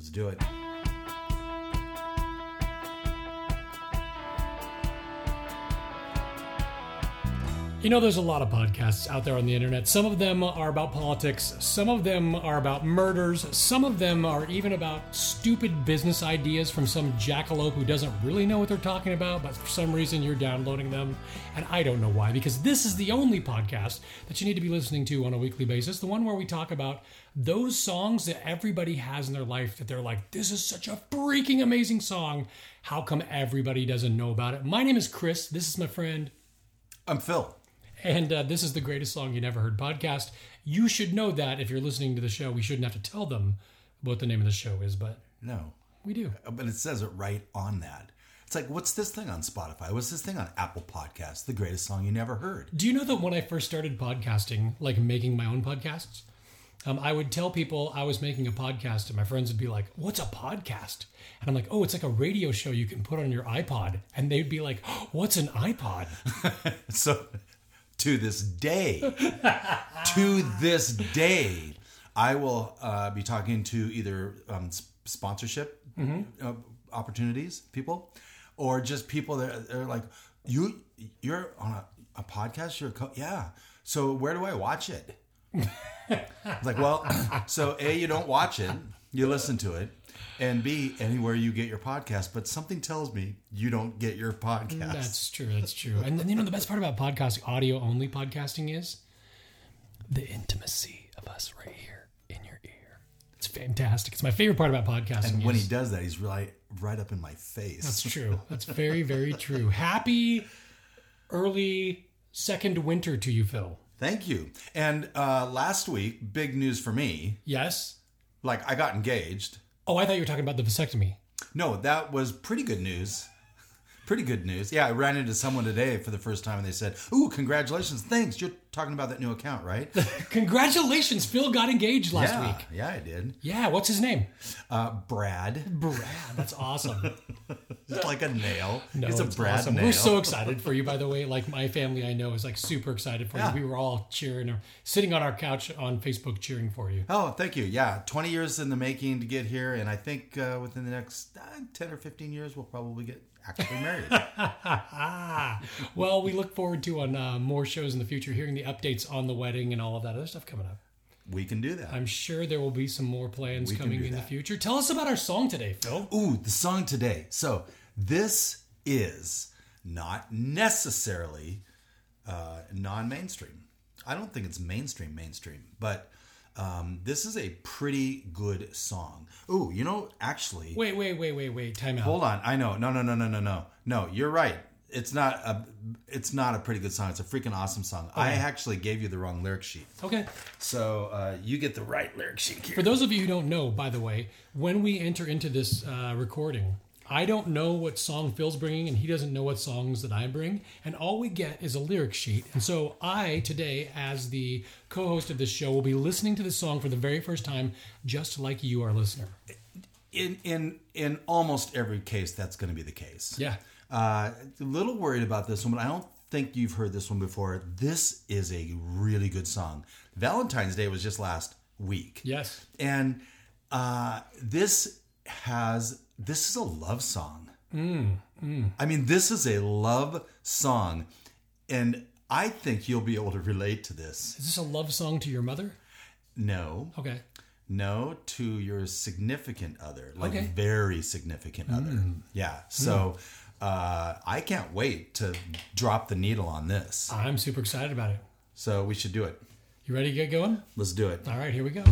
Let's do it. You know, there's a lot of podcasts out there on the internet. Some of them are about politics, some of them are about murders, some of them are even about stupid business ideas from some jackalope who doesn't really know what they're talking about, but for some reason you're downloading them. And I don't know why, because this is the only podcast that you need to be listening to on a weekly basis. The one where we talk about those songs that everybody has in their life that they're like, this is such a freaking amazing song. How come everybody doesn't know about it? My name is Chris. This is my friend. I'm Phil. And uh, this is the greatest song you never heard podcast. You should know that if you're listening to the show. We shouldn't have to tell them what the name of the show is, but No, we do. but it says it right on that. It's like, what's this thing on Spotify? What's this thing on Apple Podcasts? The greatest song you never heard. Do you know that when I first started podcasting, like making my own podcasts, um, I would tell people I was making a podcast, and my friends would be like, "What's a podcast?" And I'm like, "Oh, it's like a radio show you can put on your iPod." And they'd be like, "What's an iPod?" So, to this day, to this day, I will uh, be talking to either um, sponsorship uh, opportunities, people, or just people that are like, "You, you're on a, a podcast. You're a co- yeah. So where do I watch it?" Like, well, so a you don't watch it, you listen to it. And B, anywhere you get your podcast, but something tells me you don't get your podcast. That's true. That's true. And then, you know, the best part about podcasting, audio only podcasting, is the intimacy of us right here in your ear. It's fantastic. It's my favorite part about podcasting. And when is- he does that, he's right right up in my face. That's true. That's very, very true. Happy early second winter to you, Phil. Thank you. And uh, last week, big news for me. Yes. Like I got engaged. Oh, I thought you were talking about the vasectomy. No, that was pretty good news. Pretty good news. Yeah, I ran into someone today for the first time, and they said, "Ooh, congratulations! Thanks. You're talking about that new account, right?" Congratulations, Phil got engaged last yeah, week. yeah, I did. Yeah, what's his name? Uh, Brad, Brad. That's awesome. just like a nail. No, He's a it's Brad awesome. nail. We're so excited for you, by the way. Like my family, I know, is like super excited for Yeah. you. We were all cheering, or sitting on our couch on Facebook cheering for you. Oh, thank you. Yeah, 20 years in the making to get here, and I think uh, within the next uh, 10 or 15 years, we'll probably get actually married. Well, we look forward to on uh, more shows in the future, hearing the updates on the wedding and all of that other stuff coming up. we can do that. I'm sure there will be some more plans We coming in the future. Tell us about our song today, Phil. Ooh, the song today. So this is not necessarily uh, non-mainstream. I don't think it's mainstream mainstream, but um, this is a pretty good song. Ooh, you know, actually, Wait, wait, wait, wait, wait. Time out. hold on. I know. No, no, no, no, no, no. No, you're right. It's not a. It's not a pretty good song. It's a freaking awesome song. I actually gave you the wrong lyric sheet, Okay. so uh, you get the right lyric sheet here. For those of you who don't know, by the way, when we enter into this uh, recording, I don't know what song Phil's bringing, and he doesn't know what songs that I bring, and all we get is a lyric sheet. And so I, today, as the co-host of this show, will be listening to the song for the very first time, just like you, our listener. in in in almost every case, that's going to be the case. Yeah. Uh, a little worried about this one, but I don't think you've heard this one before. This is a really good song. Valentine's Day was just last week, Yes. and uh, this has this is a love song. I mean, this is a love song, and I think you'll be able to relate to this. Is this a love song to your mother? No, Okay. no, to your significant other, like Okay. very significant other. Yeah. So uh, I can't wait to drop the needle on this. I'm super excited about it. So we should do it. You ready to get going? Let's do it. All right, here we go.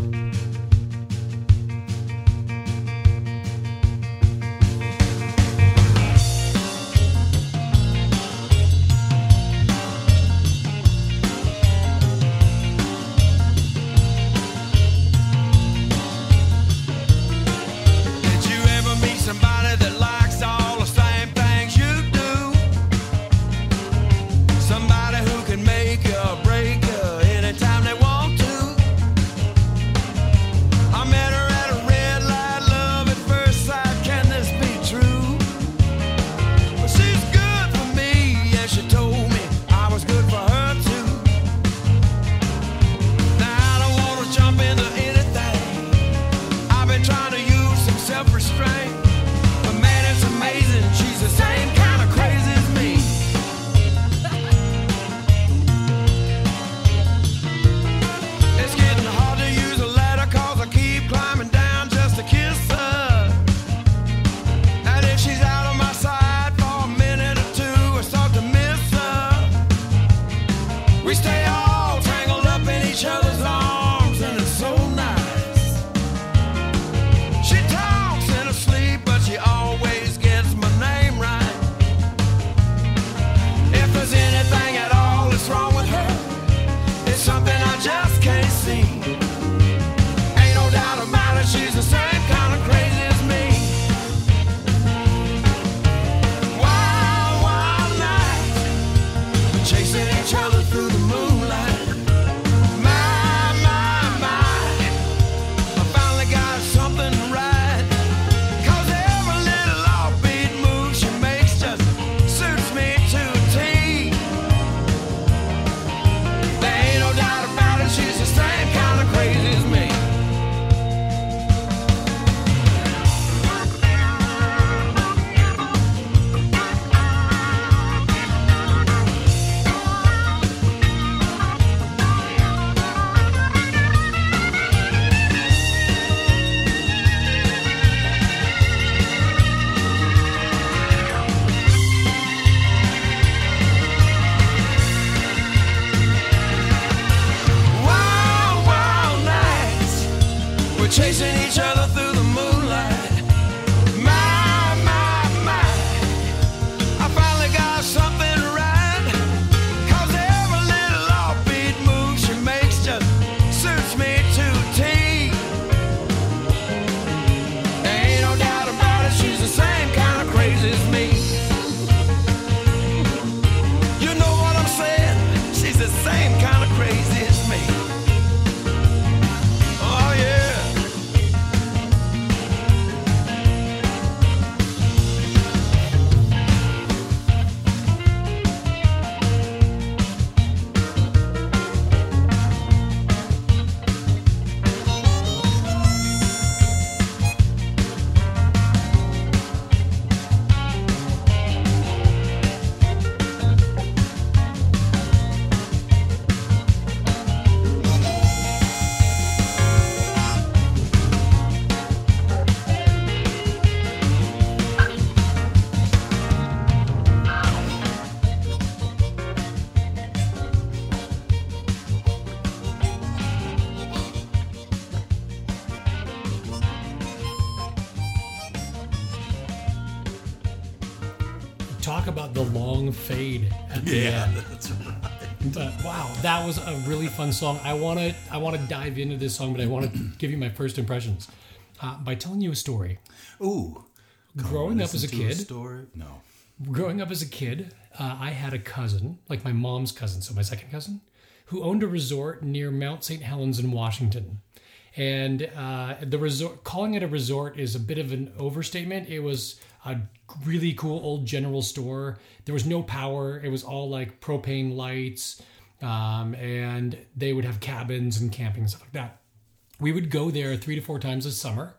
Talk about the long fade at the Yeah, end. that's right. But wow, that was a really fun song. I want to I want to dive into this song, but I want to give you my first impressions uh, by telling you a story. Ooh. Growing up as a kid, story? No. growing up as a kid, uh, I had a cousin, like my mom's cousin, so my second cousin, who owned a resort near Mount St. Helens in Washington. And uh, the resort, calling it a resort is a bit of an overstatement. It was a really cool old general store. There was no power. It was all like propane lights, um, and they would have cabins and camping and stuff like that. We would go there three to four times a summer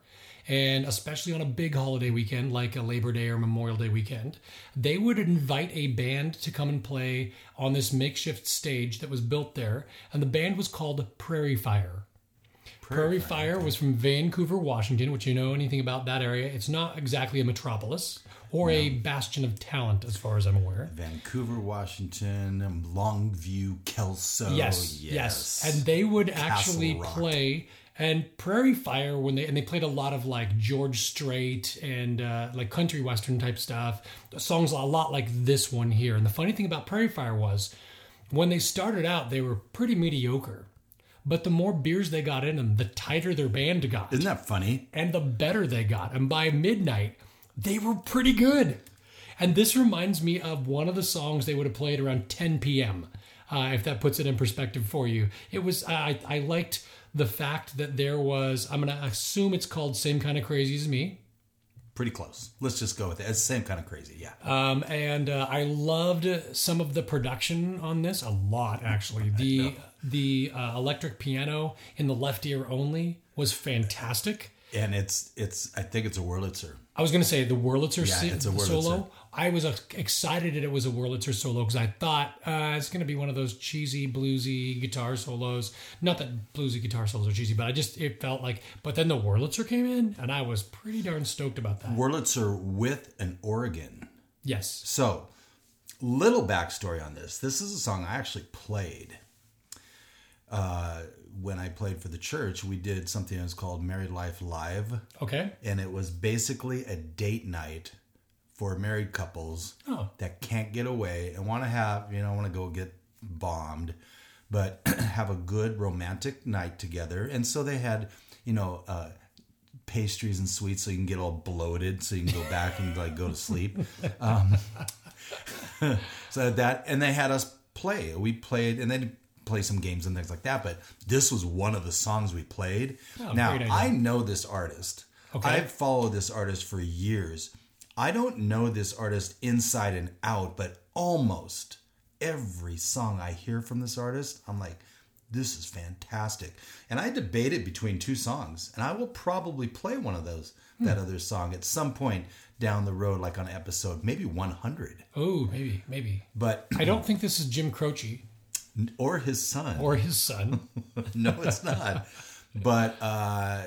and especially on a big holiday weekend like a Labor Day or Memorial Day weekend, they would invite a band to come and play on this makeshift stage that was built there, and the band was called Prairie Fire. Prairie, Fire was from Vancouver, Washington, which you know anything about that area. It's not exactly a metropolis or a bastion of talent, as far as I'm aware. Vancouver, Washington, Longview, Kelso. yes, yes, And they would actually Rock. play and Prairie Fire when they and they played a lot of like George Strait and uh, like country western type stuff. Songs a lot like this one here. And the funny thing about Prairie Fire was when they started out, they were pretty mediocre. But the more beers they got in them, the tighter their band got Isn't that funny? and the better they got. And by midnight, they were pretty good. And this reminds me of one of the songs they would have played around 10 p.m. Uh, if that puts it in perspective for you, it was I, I liked the fact that there was I'm gonna assume it's called "Same Kind of Crazy as Me," Pretty close. Let's just go with it. It's the same kind of crazy. Yeah. um, and uh, I loved some of the production on this a lot. Actually, the the uh, electric piano in the left ear only was fantastic. and it's it's. I think it's a Wurlitzer. I was going to say the Wurlitzer Yeah, si- Wurlitzer. solo. I was uh, excited that it was a Wurlitzer solo because I thought uh, it's going to be one of those cheesy bluesy guitar solos. Not that bluesy guitar solos are cheesy, but I just it felt like. But then the Wurlitzer came in, and I was pretty darn stoked about that. Wurlitzer with an organ. yes. So, little backstory on this. This is a song I actually played. Uh, when I played for the church, we did something that was called Married Life Live, Okay. and it was basically a date night for married couples Oh. that can't get away and want to have, you know, want to go get bombed, but have a good romantic night together. And so they had, you know, uh, pastries and sweets so you can get all bloated so you can go back and like go to sleep. Um, so that, and they had us play. We played, and then play some games and things like that. But this was one of the songs we played. Oh, now. I know this artist. Okay. I've followed this artist for years. I don't know this artist inside and out, but almost every song I hear from this artist, I'm like, this is fantastic. And I debated between two songs, and I will probably play one of those, that Hmm. other song, at some point down the road, like on episode maybe 100. Oh, maybe, maybe. But, I don't think this is Jim Croce or his son. or his son. no, it's not. but uh,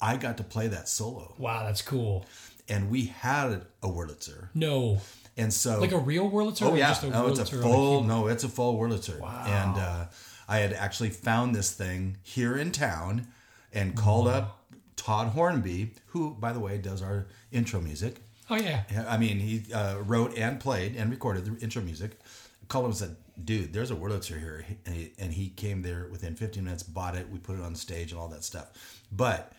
I got to play that solo, wow, that's cool. and we had a Wurlitzer. No, And so, like a real Wurlitzer. Oh or yeah, just a no, it's a Wurlitzer on full. keyboard? No, it's a full Wurlitzer. Wow. And uh, I had actually found this thing here in town, and called up Todd Hornby, who, by the way, does our intro music. Oh yeah. I mean, he uh, wrote and played and recorded the intro music. Called him and said, "Dude, there's a Wurlitzer here," and he, and he came there within 15 minutes, bought it, we put it on stage and all that stuff. But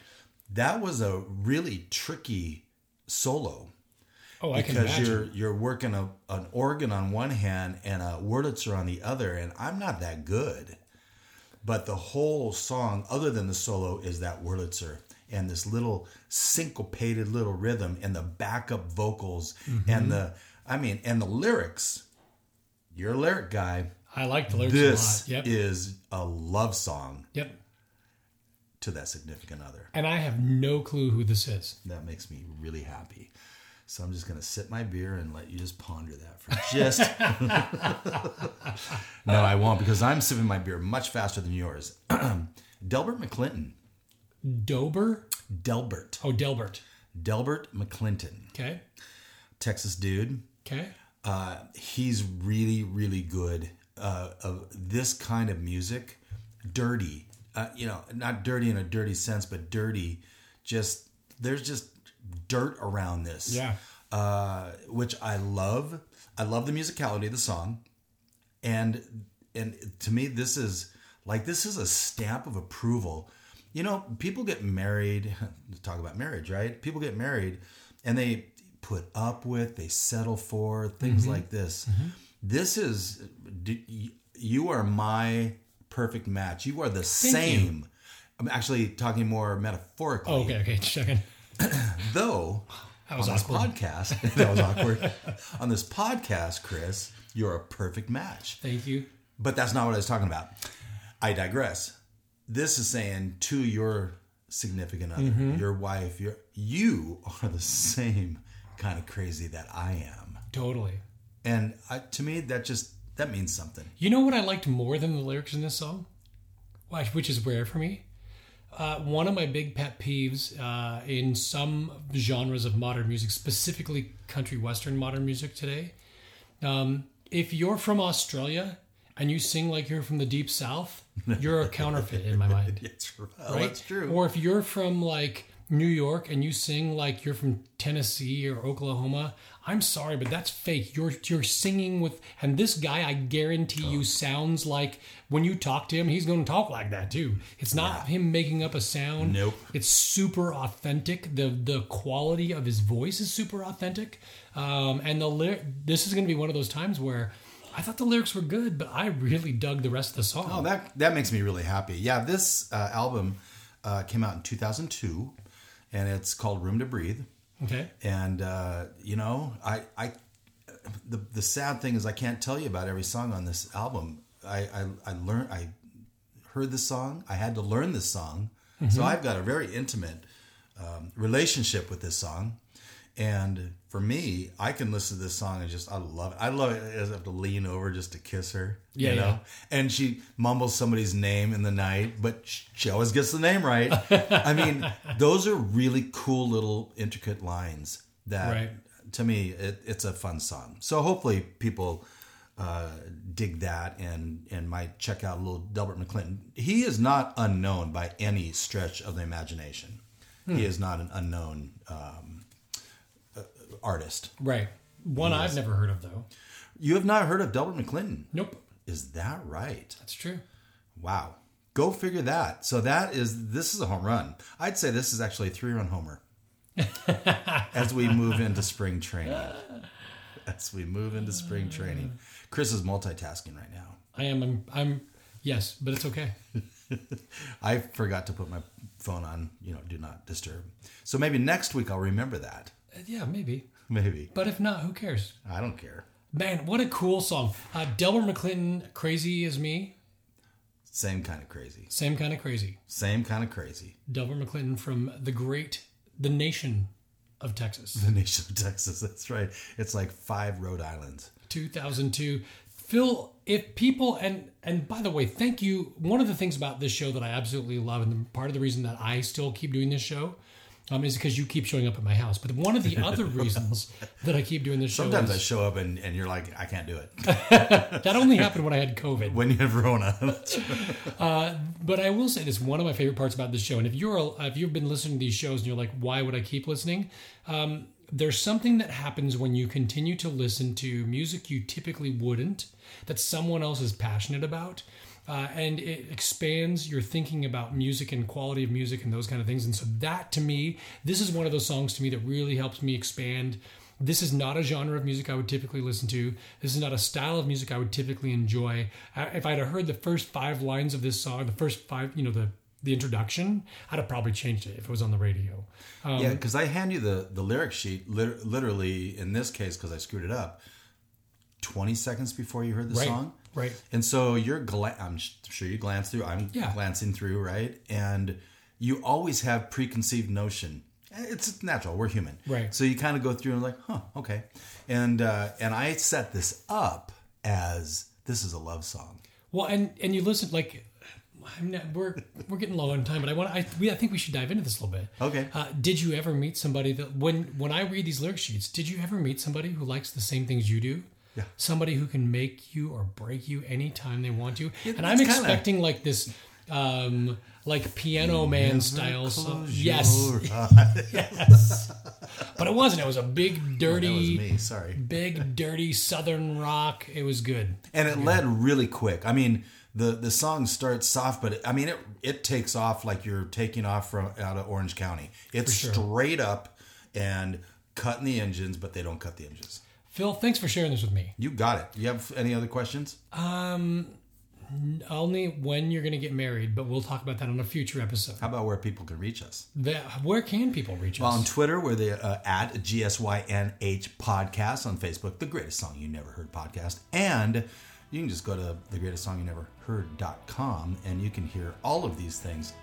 that was a really tricky solo Oh, I can because you're you're working a, an organ on one hand and a Wurlitzer on the other, and I'm not that good. But the whole song, other than the solo, is that Wurlitzer and this little syncopated little rhythm and the backup vocals Mm-hmm. and the I mean and the lyrics. You're a lyric guy. I like the lyrics This a lot. Yep. is a love song yep. to that significant other. And I have no clue who this is. That makes me really happy. So I'm just gonna sip my beer and let you just ponder that for just. no, I won't because I'm sipping my beer much faster than yours. Delbert McClinton. Dober? Delbert. Oh, Delbert. Delbert McClinton. Okay. Texas dude. Okay. Uh, he's really, really good uh, of this kind of music. Dirty. Uh, you know, not dirty in a dirty sense, but dirty. Just, there's just dirt around this. Yeah. uh, which I love. I love the musicality of the song, and and to me, this is like this is a stamp of approval. You know, people get married. Talk about marriage, right? People get married, and they put up with, they settle for things like this. This is you are my perfect match. You are the you. same. I'm actually talking more metaphorically. Oh, okay, okay, just checking. Though That was on this podcast, that was awkward. on this podcast, Chris, you're a perfect match. Thank you. But that's not what I was talking about. I digress. This is saying to your significant other, Mm-hmm. your wife, your you are the same kind of crazy that I am. Totally. And I, to me, that just that means something. You know what I liked more than the lyrics in this song, which is rare for me. Uh, one of my big pet peeves uh, in some genres of modern music, specifically country western modern music today, um, if you're from Australia and you sing like you're from the deep south, you're a counterfeit in my mind. It's right. right? That's true. Or if you're from like New York and you sing like you're from Tennessee or Oklahoma, I'm sorry, but that's fake. You're you're singing with, and this guy, I guarantee you, sounds like when you talk to him, he's going to talk like that too. It's not him making up a sound. Nope. It's super authentic. the The quality of his voice is super authentic, um, and the lyric. This is going to be one of those times where. I thought the lyrics were good, but I really dug the rest of the song. Oh, that that makes me really happy. Yeah, this uh, album uh, came out in 2002, and it's called Room to Breathe. okay. And uh, you know, I, I, the the sad thing is I can't tell you about every song on this album. I I, I learned I heard the song. I had to learn this song, so I've got a very intimate um, relationship with this song. And for me, I can listen to this song and just I love it. I love it as I have to lean over just to kiss her. Yeah, you know. yeah. And she mumbles somebody's name in the night, but she always gets the name right. I mean, those are really cool little intricate lines that Right. to me it, it's a fun song. So hopefully people uh, dig that and and might check out a little Delbert McClinton. He is not unknown by any stretch of the imagination. Hmm. He is not an unknown um, artist. Right. One I've never heard of though. You have not heard of Delbert McClinton? Nope. Is that right? That's true. Wow. Go figure that. So that is this is a home run. I'd say this is actually a three run homer. As we move into spring training. As we move into spring training. Chris is multitasking right now. I am. I'm. I'm yes, but it's okay. I forgot to put my phone on, you know, do not disturb. So maybe next week I'll remember that. Uh, Yeah, maybe. Maybe. But if not, who cares? I don't care. Man, what a cool song. Uh, Delbert McClinton, "Crazy as Me," Same kind of crazy. same kind of crazy. Same kind of crazy. Delbert McClinton from the great, the nation of Texas, The nation of Texas. That's right. It's like five Rhode Islands. 2002. Phil, if people and and by the way, thank you. One of the things about this show that I absolutely love, and part of the reason that I still keep doing this show, um, is because you keep showing up at my house. But one of the other reasons that I keep doing this show Sometimes I show up and, and you're like, I can't do it. that only happened when I had COVID. when you have Rona. But I will say this: one of my favorite parts about this show, and if you're if you've been listening to these shows and you're like, why would I keep listening? Um, there's something that happens when you continue to listen to music you typically wouldn't, that someone else is passionate about. Uh, and it expands your thinking about music and quality of music and those kind of things. And so that to me, this is one of those songs to me that really helps me expand. This is not a genre of music I would typically listen to. This is not a style of music I would typically enjoy. If I'd have heard the first five lines of this song, the first five, you know, the the introduction, I'd have probably changed it if it was on the radio. Um, yeah, because I hand you the, the lyric sheet, literally, in this case, because I screwed it up, 20 seconds before you heard the Right, song. right. And so you're, gla- I'm sure you glance through, I'm Yeah. glancing through, right? And you always have preconceived notion. It's natural. We're human. Right. So you kind of go through and like, huh, okay. And, uh, and I set this up as this is a love song. Well, and and you listen like. I'm not, we're we're getting low on time, but I want I we, I think we should dive into this a little bit. Okay. Uh, did you ever meet somebody that when when I read these lyric sheets, did you ever meet somebody who likes the same things you do? Yeah. Somebody who can make you or break you anytime they want to. and I'm kinda- expecting like this um like piano man style song. Yes. Yes. But it wasn't. It was a big, dirty, Oh, that was me. Sorry. big, dirty Southern rock. It was good. and it led really quick. I mean, the the song starts soft, but it, I mean it it takes off like you're taking off from out of Orange County. It's sure. straight up and cutting the engines, but they don't cut the engines. Phil, thanks for sharing this with me. You got it. You have any other questions? Um, Only when you're going to get married, but we'll talk about that on a future episode. How about where people can reach us? The, where can people reach us? Well, on Twitter, we're the uh, at GSYNH podcast. On Facebook, the greatest song you never heard podcast. And you can just go to the greatest song you never heard.com and you can hear all of these things,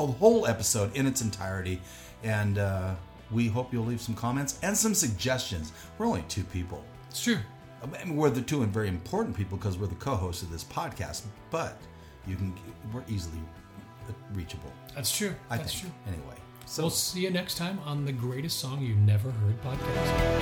a whole episode in its entirety. And uh, we hope you'll leave some comments and some suggestions. We're only two people. it's true. I mean, we're the two and very important people because we're the co-hosts of this podcast. But you can, we're easily uh, reachable. That's true. I That's think. true. Anyway, so We'll see you next time on the greatest song you never heard podcast.